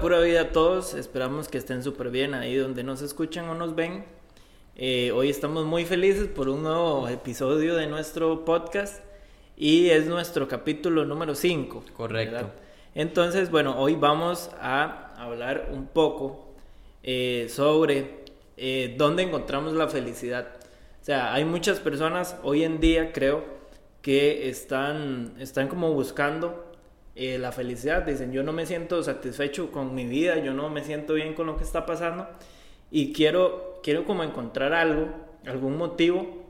pura vida a todos. Esperamos que estén súper bien ahí donde nos escuchan o nos ven. Eh, hoy estamos muy felices por un nuevo episodio de nuestro podcast y es nuestro capítulo número 5. Correcto. Entonces, bueno, hoy vamos a hablar un poco eh, sobre eh, dónde encontramos la felicidad. O sea, hay muchas personas hoy en día, creo, que están, están como buscando eh, la felicidad. Dicen, yo no me siento satisfecho con mi vida, yo no me siento bien con lo que está pasando y quiero, quiero como encontrar algo, algún motivo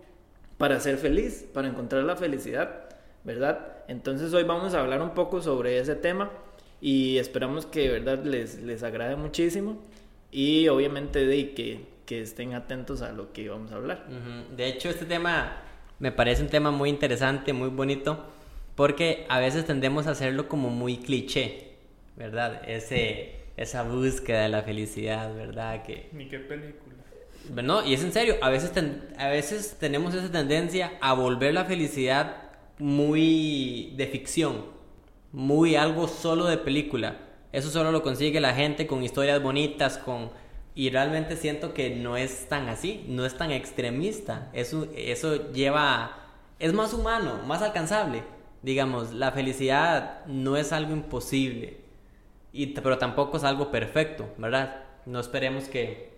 para ser feliz, para encontrar la felicidad, ¿verdad? Entonces hoy vamos a hablar un poco sobre ese tema y esperamos que verdad les, les agrade muchísimo y obviamente de que, que estén atentos a lo que vamos a hablar. De hecho, este tema me parece un tema muy interesante, muy bonito porque a veces tendemos a hacerlo como muy cliché, ¿verdad? Ese, esa búsqueda de la felicidad, ¿verdad? Que... Ni qué película. No, y es en serio, a veces, a veces tenemos esa tendencia a volver la felicidad muy de ficción, muy algo solo de película. Eso solo lo consigue la gente con historias bonitas, con... Y realmente siento que no es tan así, no es tan extremista. Eso, eso lleva... Es más humano, más alcanzable digamos, la felicidad no es algo imposible, y, pero tampoco es algo perfecto, ¿verdad? No esperemos que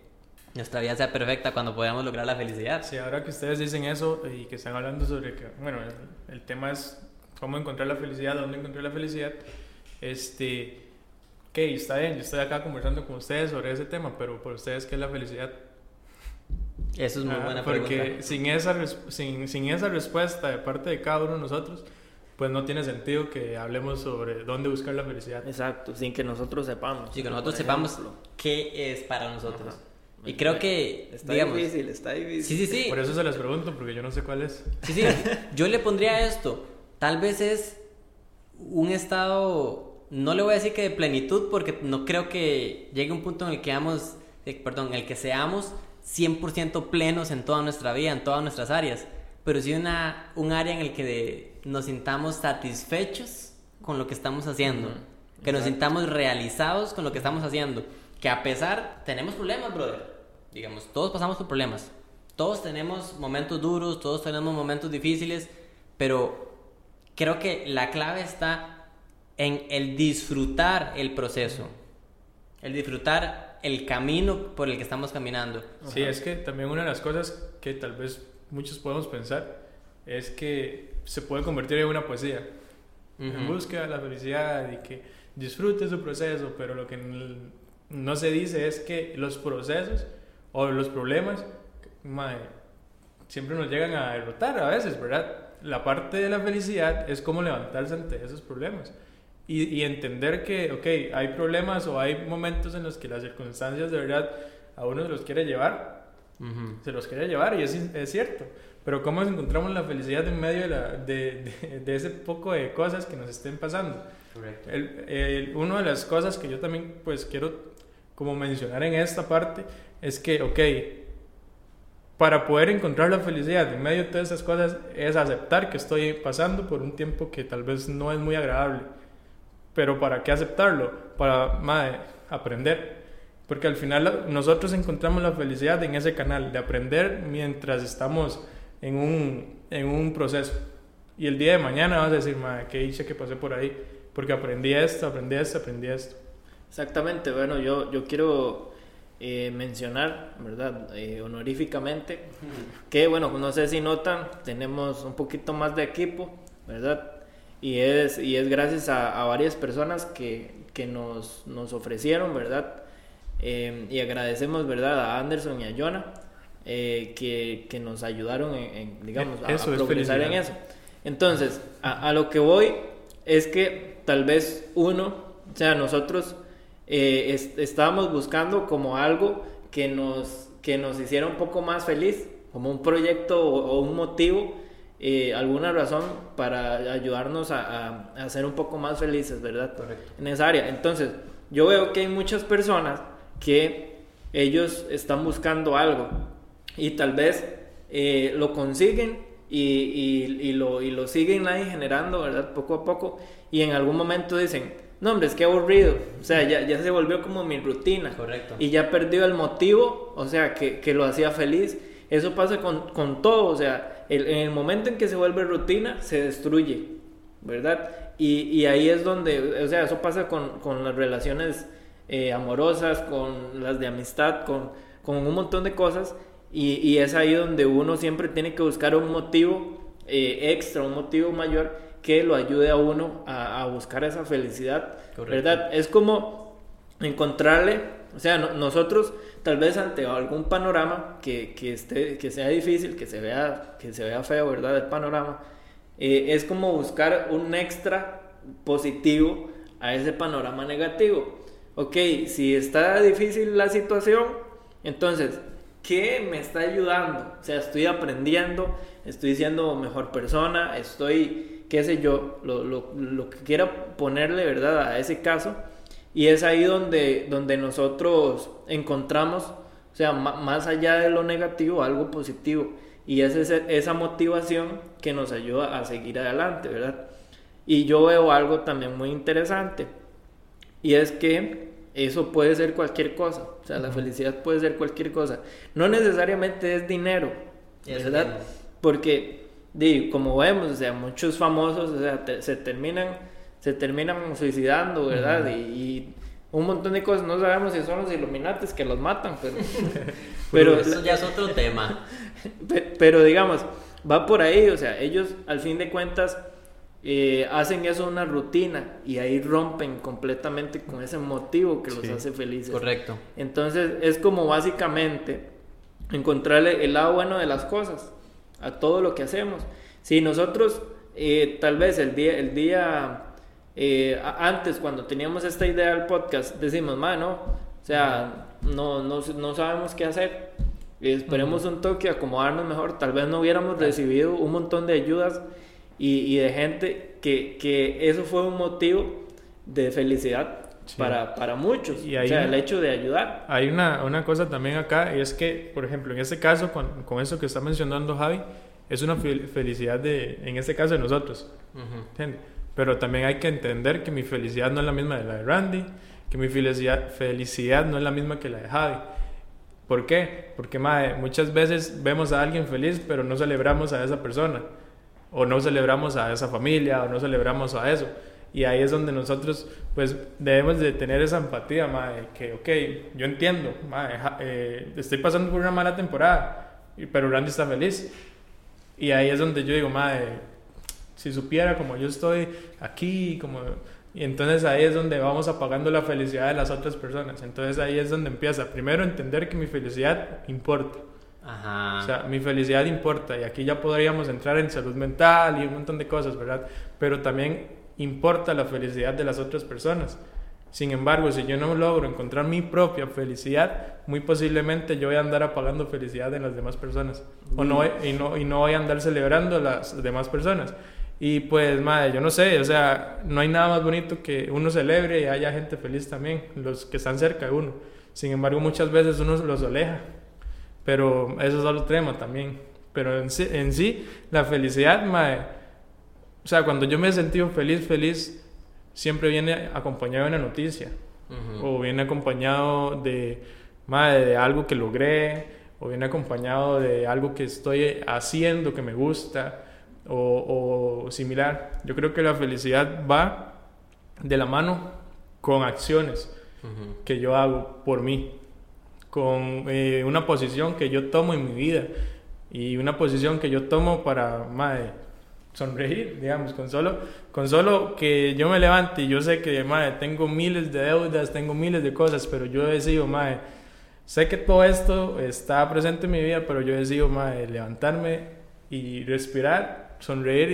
nuestra vida sea perfecta cuando podamos lograr la felicidad. Sí, ahora que ustedes dicen eso y que están hablando sobre que, bueno, el, tema es cómo encontrar la felicidad, dónde encontrar la felicidad, este, ok, está bien, yo estoy acá conversando con ustedes sobre ese tema, pero por ustedes, ¿qué es la felicidad? Eso es muy buena pregunta. Porque sin esa, sin, sin esa respuesta de parte de cada uno de nosotros, pues no tiene sentido que hablemos sobre dónde buscar la felicidad. Exacto, sin que nosotros sepamos. Sin que nosotros sepamos qué es para nosotros. Y creo que... Está difícil, está difícil. Sí, sí, sí. Por eso se las pregunto, porque yo no sé cuál es. Sí, sí. Yo le pondría esto. Tal vez es un estado, no le voy a decir que de plenitud, porque no creo que llegue un punto en el que seamos, eh, perdón, en el que seamos 100% plenos en toda nuestra vida, en todas nuestras áreas pero sí una, un área en el que nos sintamos satisfechos con lo que estamos haciendo, que nos sintamos realizados con lo que estamos haciendo, que a pesar tenemos problemas, brother, digamos, todos pasamos por problemas, todos tenemos momentos duros, todos tenemos momentos difíciles, pero creo que la clave está en el disfrutar el proceso, el disfrutar el camino por el que estamos caminando. Sí, es que también una de las cosas que tal vez muchos podemos pensar es que se puede convertir en una poesía. En búsqueda de la felicidad y que disfrute su proceso, pero lo que no se dice es que los procesos o los problemas siempre nos llegan a derrotar a veces, ¿verdad? La parte de la felicidad es cómo levantarse ante esos problemas. Y, y, entender que, ok, hay problemas o hay momentos en los que las circunstancias de verdad a uno se los quiere llevar, se los quería llevar y es, es, cierto. Pero ¿cómo encontramos la felicidad en medio de, la, de, de, ese poco de cosas que nos estén pasando? Correcto. El, una de las cosas que yo también pues quiero como mencionar en esta parte es que, ok, para poder encontrar la felicidad en medio de todas esas cosas es aceptar que estoy pasando por un tiempo que tal vez no es muy agradable. Pero ¿para qué aceptarlo? Para madre, aprender porque al final nosotros encontramos la felicidad en ese canal, de aprender mientras estamos en un, en un proceso. Y el día de mañana vas a decir, madre, qué hice que pasé por ahí, porque aprendí esto, aprendí esto, aprendí esto. Exactamente, bueno, yo, yo quiero eh, mencionar, ¿verdad? Eh, honoríficamente, que bueno, no sé si notan, tenemos un poquito más de equipo, ¿verdad? Y es, y es gracias a, a varias personas que, que nos, nos ofrecieron, ¿verdad? Em, y agradecemos, ¿verdad?, a Anderson y a Jonah eh, que, que, nos ayudaron en, digamos, a, progresar en eso. Entonces, a, lo que voy es que tal vez uno, o sea, nosotros eh, estábamos buscando como algo que nos, que nos hiciera un poco más feliz, como un proyecto o, un motivo, eh, alguna razón para ayudarnos a, a, ser un poco más felices, ¿verdad? Correcto. En esa área. Entonces, yo veo que hay muchas personas que ellos están buscando algo y tal vez eh, lo consiguen y, y, y lo, y lo siguen ahí generando, ¿verdad? Poco a poco. Y en algún momento dicen, no, hombre, es que aburrido. O sea, ya, ya se volvió como mi rutina. Correcto. Y ya perdió el motivo, o sea, que, que lo hacía feliz. Eso pasa con, con todo, o sea, el- en el momento en que se vuelve rutina, se destruye, ¿verdad? Y, y ahí es donde, o sea, eso pasa con, con las relaciones eh, amorosas, con las de amistad, con, con un montón de cosas. Y, y es ahí donde uno siempre tiene que buscar un motivo eh, extra, un motivo mayor que lo ayude a uno a, a buscar esa felicidad, Correcto. ¿verdad? Es como encontrarle, o sea, no- nosotros tal vez ante algún panorama que, que, esté, que sea difícil, que se vea, que se vea feo, ¿verdad? El panorama, eh, es como buscar un extra positivo a ese panorama negativo. Ok, si está difícil la situación, entonces, ¿qué me está ayudando? O sea, estoy aprendiendo, estoy siendo mejor persona, estoy, qué sé yo, lo, lo, lo que quiera ponerle, ¿verdad? A ese caso. Y es ahí donde, donde nosotros encontramos, o sea, más allá de lo negativo, algo positivo. Y es ese- esa motivación que nos ayuda a seguir adelante, ¿verdad? Y yo veo algo también muy interesante. Y es que eso puede ser cualquier cosa. O sea, la felicidad puede ser cualquier cosa. No necesariamente es dinero, Es ¿verdad? Porque, di, como vemos, o sea, muchos famosos, o sea, te- se terminan, se terminan suicidando, ¿verdad? y, y un montón de cosas. No sabemos si son los Illuminates que los matan, pero, pero Eso ya es otro tema. Pe- Pero digamos, va por ahí, o sea, ellos al fin de cuentas eh, hacen eso una rutina y ahí rompen completamente con ese motivo que los Sí. hace felices. Correcto. Entonces es como básicamente encontrarle el lado bueno de las cosas a todo lo que hacemos. Si nosotros eh, tal vez el día, el día eh, antes cuando teníamos esta idea del podcast decimos, mano, o sea, no, no, no sabemos qué hacer. Esperemos un toque, acomodarnos mejor. Tal vez no hubiéramos recibido un montón de ayudas y, y de gente que, que eso fue un motivo de felicidad Sí. para, para muchos. Y o sea, el hecho de ayudar. Hay una, una cosa también acá, y es que, por ejemplo, en este caso, con, con eso que está mencionando Javi, es una fel- felicidad de, en este caso, de nosotros. Ujú. ¿entiende? Pero también hay que entender que mi felicidad no es la misma de la de Randy, que mi felicidad, felicidad no es la misma que la de Javi. ¿Por qué? Porque mae, muchas veces vemos a alguien feliz, pero no celebramos a esa persona, o no celebramos a esa familia, o no celebramos a eso. Y ahí es donde nosotros pues debemos de tener esa empatía, mae, que ok, yo entiendo, ja- eh, estoy pasando por una mala temporada, pero Randy está feliz. Y ahí es donde yo digo, madre, si supiera como yo estoy aquí, como... Y entonces ahí es donde vamos apagando la felicidad de las otras personas. Entonces ahí es donde empieza. Primero entender que mi felicidad importa. O sea, mi felicidad importa. Y aquí ya podríamos entrar en salud mental y un montón de cosas, ¿verdad? Pero también importa la felicidad de las otras personas. Sin embargo, si yo no logro encontrar mi propia felicidad, muy posiblemente yo voy a andar apagando felicidad en las demás personas. O no, y, no, y no voy a andar celebrando a las demás personas. Y pues, madre, yo no sé, o sea, no hay nada más bonito que uno celebre y haya gente feliz también, los que están cerca de uno. Sin embargo, muchas veces uno los aleja. Pero eso es otro tema también. Pero en sí, en sí la felicidad, mae, o sea, cuando yo me he sentido feliz, feliz, siempre viene acompañado de una noticia. O viene acompañado de, mae, de algo que logré, o viene acompañado de algo que estoy haciendo que me gusta, o, o similar. Yo creo que la felicidad va de la mano con acciones que yo hago por mí, con eh, una posición que yo tomo en mi vida y una posición que yo tomo para mae, sonreír, digamos, con solo, con solo que yo me levante y yo sé que mae, tengo miles de deudas, tengo miles de cosas, pero yo decido, mae, sé que todo esto está presente en mi vida, pero yo decido mae, levantarme y respirar, sonreír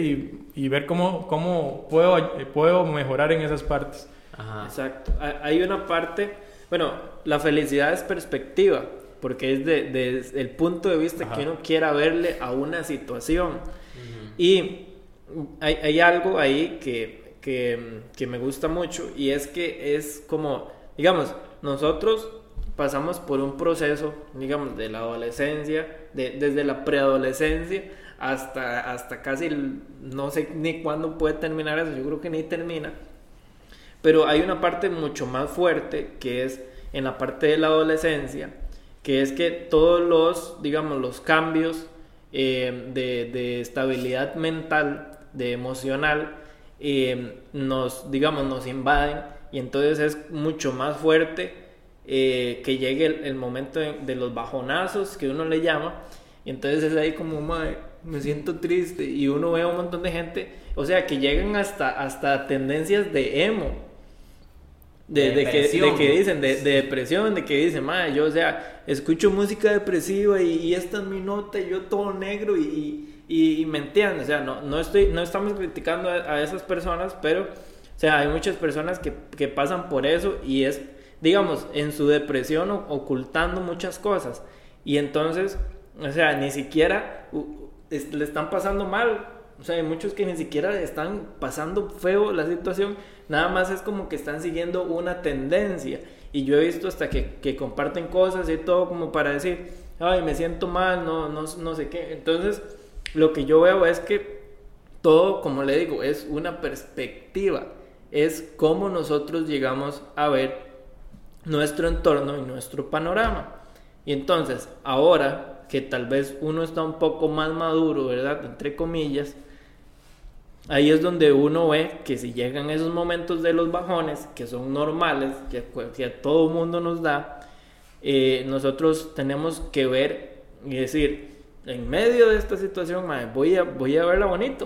y, y ver cómo, cómo puedo, puedo mejorar en esas partes. Ajá. Exacto. Ha- Hay una parte, bueno, la felicidad es perspectiva, porque es de- desde el punto de vista Ajá. que uno quiera verle a una situación. Y hay, hay algo ahí que, que, que me gusta mucho y es que es como, digamos, nosotros pasamos por un proceso, digamos, de la adolescencia, de- desde la preadolescencia hasta, hasta casi, no sé ni cuándo puede terminar eso, yo creo que ni termina. Pero hay una parte mucho más fuerte que es en la parte de la adolescencia, que es que todos los, digamos, los cambios eh, de, estabilidad mental, de emocional, eh, nos, digamos, nos invaden. Y entonces es mucho más fuerte eh, que llegue el, momento de, los bajonazos que uno le llama. Y entonces es ahí como, me siento triste y uno ve a un montón de gente, o sea, que llegan hasta, hasta tendencias de emo de, de, que, de, que, dicen, de, depresión, de que dicen, madre, yo, o sea, escucho música depresiva y, esta es mi nota y yo todo negro y, y, me entienden, o sea, no, no, estoy, no estamos criticando a, esas personas, pero, o sea, hay muchas personas que, que, pasan por eso y es, digamos, en su depresión ocultando muchas cosas. Y entonces, o sea, ni siquiera le están pasando mal, o sea, hay muchos que ni siquiera están pasando feo la situación, nada más es como que están siguiendo una tendencia. Y yo he visto hasta que, que comparten cosas y todo como para decir, ay, me siento mal, no, no, no sé qué. Entonces, lo que yo veo es que todo, como le digo, es una perspectiva. Es cómo nosotros llegamos a ver nuestro entorno y nuestro panorama. Y entonces, ahora que tal vez uno está un poco más maduro, ¿verdad? Entre comillas, ahí es donde uno ve que si llegan esos momentos de los bajones, que son normales, que, que a todo mundo nos da, eh, nosotros tenemos que ver y decir, en medio de esta situación, voy, a, voy a verla bonito.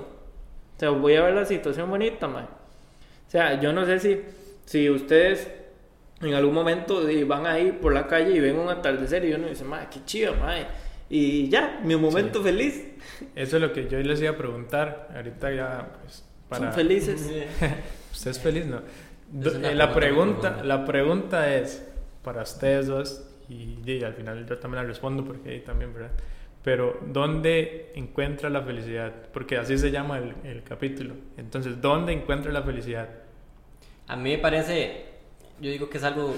O sea, voy a ver la situación bonita, O sea, yo no sé si, si ustedes en algún momento van a ir por la calle y ven un atardecer y uno dice, madre, qué chido, madre y ya, mi momento feliz. Eso es lo que yo les iba a preguntar. Ahorita ya, pues, para... ¿Son felices? ¿Usted es feliz? No. Eh, la, pregunta, la pregunta es, para ustedes dos, y, al final yo también la respondo porque ahí también, ¿verdad? Pero, ¿dónde encuentra la felicidad? Porque así se llama el, el capítulo. Entonces, ¿dónde encuentra la felicidad? A mí me parece, yo digo que es algo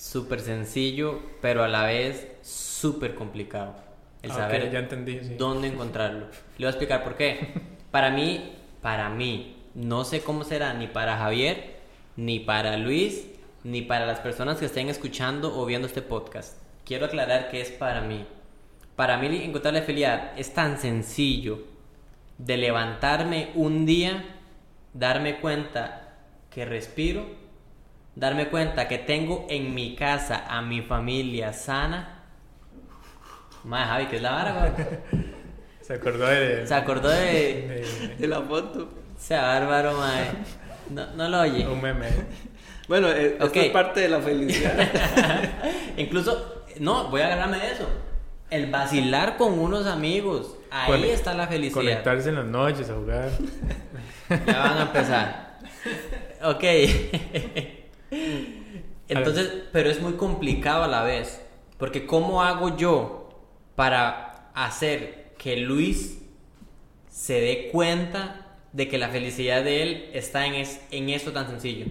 súper sencillo, pero a la vez súper complicado. El saber ya entendí, dónde encontrarlo. Le voy a explicar por qué. Para mí, para mí, no sé cómo será ni para Javier, ni para Luis, ni para las personas que estén escuchando o viendo este podcast. Quiero aclarar que es para mí. Para mí encontrar la felicidad es tan sencillo de levantarme un día, darme cuenta que respiro, darme cuenta que tengo en mi casa a mi familia sana más Javi, ¿qué es la vara, Se acordó de... Se acordó de... De, la foto. Sea bárbaro, mae. No, no lo oye. Un meme. Bueno, eh, esto es parte de la felicidad. Incluso, no, voy a agarrarme de eso. El vacilar con unos amigos. Ahí está la felicidad. Conectarse en las noches a jugar. Ya van a empezar. Ok. Entonces, pero es muy complicado a la vez. Porque ¿cómo hago yo para hacer que Luis se dé cuenta de que la felicidad de él está en, es, en esto tan sencillo.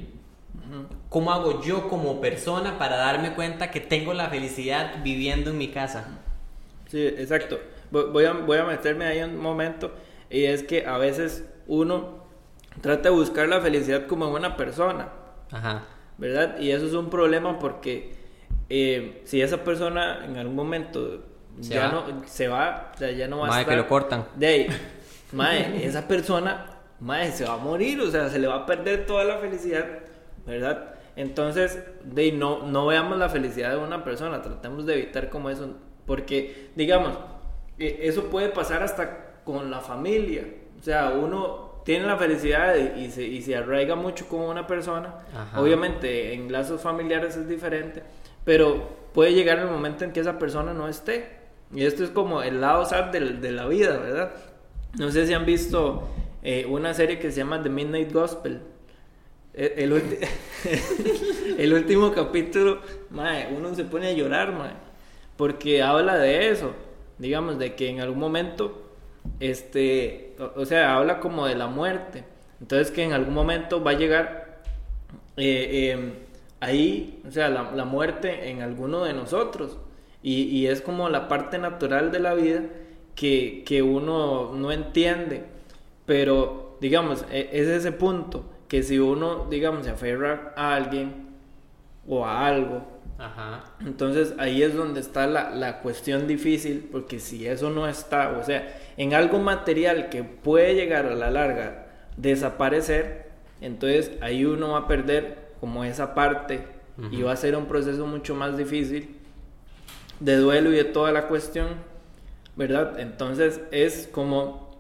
¿Cómo hago yo como persona para darme cuenta que tengo la felicidad viviendo en mi casa? Sí, exacto. Voy a, voy a meterme ahí un momento y es que a veces uno trata de buscar la felicidad como en una persona. Ajá. ¿Verdad? Y eso es un problema porque eh, si esa persona en algún momento ya no se va, ya no va a estar. que lo cortan. De ahí, mae, esa persona, mae, se va a morir, o sea, se le va a perder toda la felicidad, ¿verdad? Entonces, de ahí, no, no veamos la felicidad de una persona, tratemos de evitar como eso, porque, digamos, e, eso puede pasar hasta con la familia, o sea, uno tiene la felicidad y se, y se arraiga mucho con una persona, obviamente en lazos familiares es diferente, pero puede llegar el momento en que esa persona no esté y esto es como el lado sad de, la vida, ¿verdad? No sé si han visto eh, una serie que se llama The Midnight Gospel. E, el, el, último capítulo, uno se pone a llorar, porque habla de eso, digamos, de que en algún momento, este, o, sea, habla como de la muerte. Entonces que en algún momento va a llegar eh, em, ahí, o sea, la, la muerte en alguno de nosotros. Y, y, es como la parte natural de la vida que, que uno no entiende, pero digamos, e- es ese punto que si uno, digamos, se aferra a alguien o a algo, Ajá. entonces ahí es donde está la, la cuestión difícil, porque si eso no está, o sea, en algo material que puede llegar a la larga desaparecer, entonces ahí uno va a perder como esa parte y Ujú. va a ser un proceso mucho más difícil de duelo y de toda la cuestión, ¿verdad? Entonces es como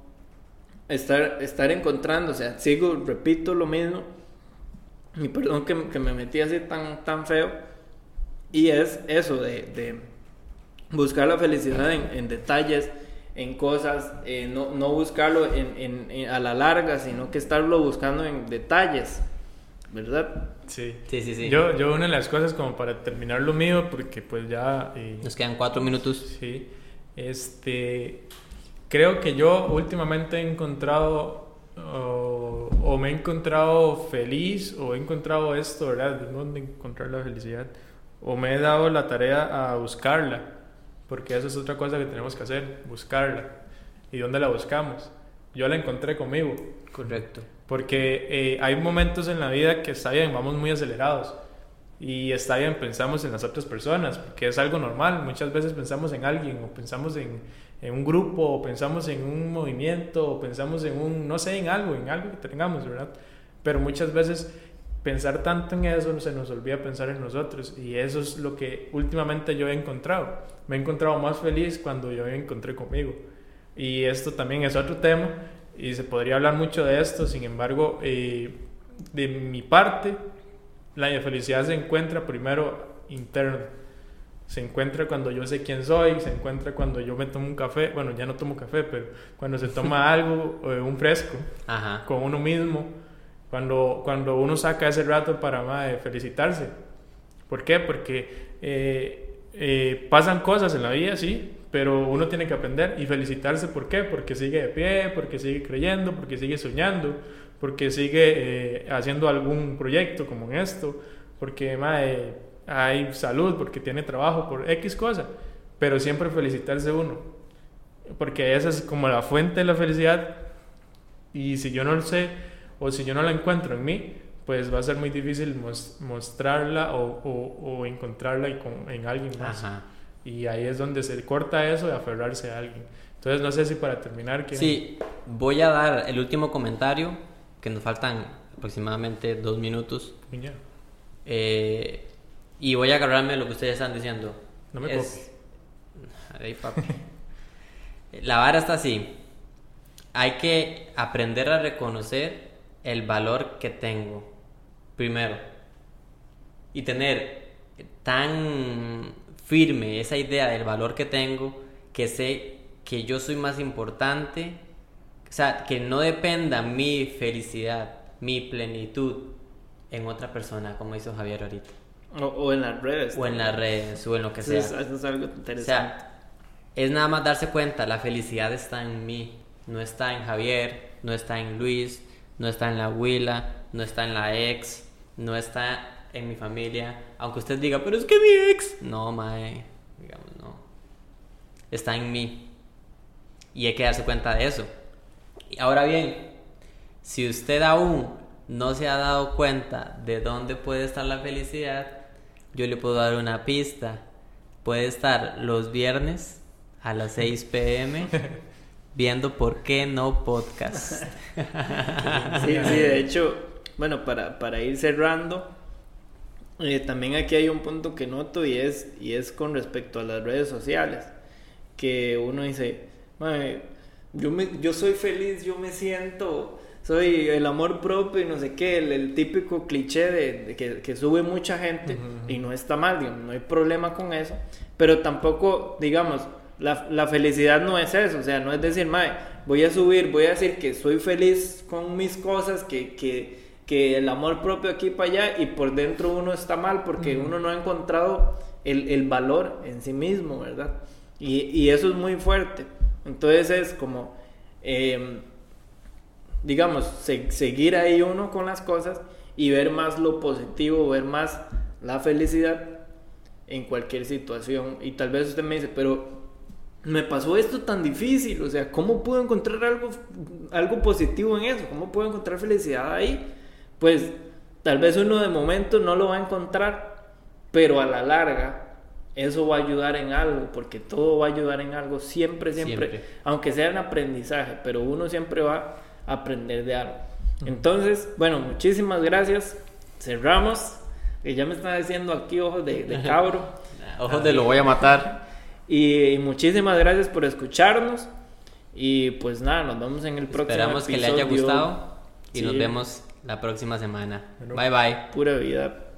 estar, estar encontrando, o sea, sigo, repito lo mismo, y perdón que, que me metí así tan, tan feo, y es eso de, de buscar la felicidad en, en detalles, en cosas, eh, no, no buscarlo en, en- en- a la larga, sino que estarlo buscando en detalles, ¿verdad? Sí. Sí, sí, sí. Yo, yo una de las cosas como para terminar lo mío, porque pues ya... eh, Nos quedan cuatro minutos. Sí, este, creo que yo últimamente he encontrado o, o me he encontrado feliz o he encontrado esto, ¿verdad? ¿De ¿Dónde encontrar la felicidad? O me he dado la tarea a buscarla, porque eso es otra cosa que tenemos que hacer, buscarla. ¿Y dónde la buscamos? Yo la encontré conmigo, Correcto. porque eh, hay momentos en la vida que está bien, vamos muy acelerados. Y está bien, pensamos en las otras personas, porque es algo normal. Muchas veces pensamos en alguien, o pensamos en, en un grupo, o pensamos en un movimiento, o pensamos en un, no sé, en algo, en algo que tengamos, ¿verdad? Pero muchas veces pensar tanto en eso se nos olvida pensar en nosotros. Y eso es lo que últimamente yo he encontrado. Me he encontrado más feliz cuando yo me encontré conmigo. Y esto también es otro tema y se podría hablar mucho de esto, sin embargo, eh, de mi parte, la felicidad se encuentra primero interno. Se encuentra cuando yo sé quién soy, se encuentra cuando yo me tomo un café, bueno, ya no tomo café, pero cuando se toma algo, eh, un fresco, Ajá. con uno mismo, cuando, cuando uno saca ese rato para mae, felicitarse. ¿Por qué? Porque eh, eh, pasan cosas en la vida, sí, pero uno tiene que aprender y felicitarse. ¿Por qué? Porque sigue de pie, porque sigue creyendo, porque sigue soñando, porque sigue eh, haciendo algún proyecto como en esto, porque mae, hay salud, porque tiene trabajo, por X cosa, pero siempre felicitarse uno, porque esa es como la fuente de la felicidad y si yo no lo sé o si yo no la encuentro en mí, pues va a ser muy difícil mos- mostrarla o, o- o encontrarla y con- en alguien más. Ajá. Y ahí es donde se corta eso de aferrarse a alguien. Entonces no sé si para terminar que... Sí, voy a dar el último comentario, que nos faltan aproximadamente dos minutos. Eh, y voy a agarrarme de lo que ustedes están diciendo. No me Es- Ay, papi. La vara está así. Hay que aprender a reconocer el valor que tengo. Primero. Y tener tan firme esa idea del valor que tengo que sé que yo soy más importante. O sea, que no dependa mi felicidad, mi plenitud en otra persona, como hizo Javier ahorita. O, o en las redes. O en las redes, o en lo que Eso sea. es, eso es algo O interesante. sea, es nada más darse cuenta, la felicidad está en mí, no está en Javier, no está en Luis, no está en la abuela, no está en la ex, no está en mi familia. Aunque usted diga, pero es que mi ex. No, mae, digamos, no. Está en mí. Y hay que darse cuenta de eso. Y ahora bien, si usted aún no se ha dado cuenta de dónde puede estar la felicidad, yo le puedo dar una pista. Puede estar los viernes a las 6 pm viendo por qué no podcast. Sí, sí, de hecho, bueno, para, para ir cerrando, eh, también aquí hay un punto que noto y es, y es con respecto a las redes sociales, que uno dice, "Mae, yo, me, yo soy feliz, yo me siento, soy el amor propio y no sé qué, el, el típico cliché de, de que, que sube mucha gente y no está mal, digamos, no hay problema con eso, pero tampoco, digamos, la, la felicidad no es eso, o sea, no es decir, mae, voy a subir, voy a decir que soy feliz con mis cosas, que, que, que el amor propio aquí para allá y por dentro uno está mal porque uno no ha encontrado el, el valor en sí mismo, ¿verdad? Y, y eso es muy fuerte. Entonces es como, eh, digamos, se- seguir ahí uno con las cosas y ver más lo positivo, ver más la felicidad en cualquier situación. Y tal vez usted me dice, pero me pasó esto tan difícil, o sea, ¿cómo puedo encontrar algo, algo positivo en eso? ¿Cómo puedo encontrar felicidad ahí? Pues tal vez uno de momento no lo va a encontrar, pero a la larga eso va a ayudar en algo, porque todo va a ayudar en algo, siempre, siempre, aunque sea en aprendizaje, pero uno siempre va a aprender de algo. Entonces, bueno, muchísimas gracias. Cerramos. Que ya me están diciendo aquí ojos de, de cabro. ojos de lo voy a matar. Y, muchísimas gracias por escucharnos. Y pues nada, nos vemos en el próximo Esperamos que le haya gustado. Y nos vemos la próxima semana. bye bye. Pura vida.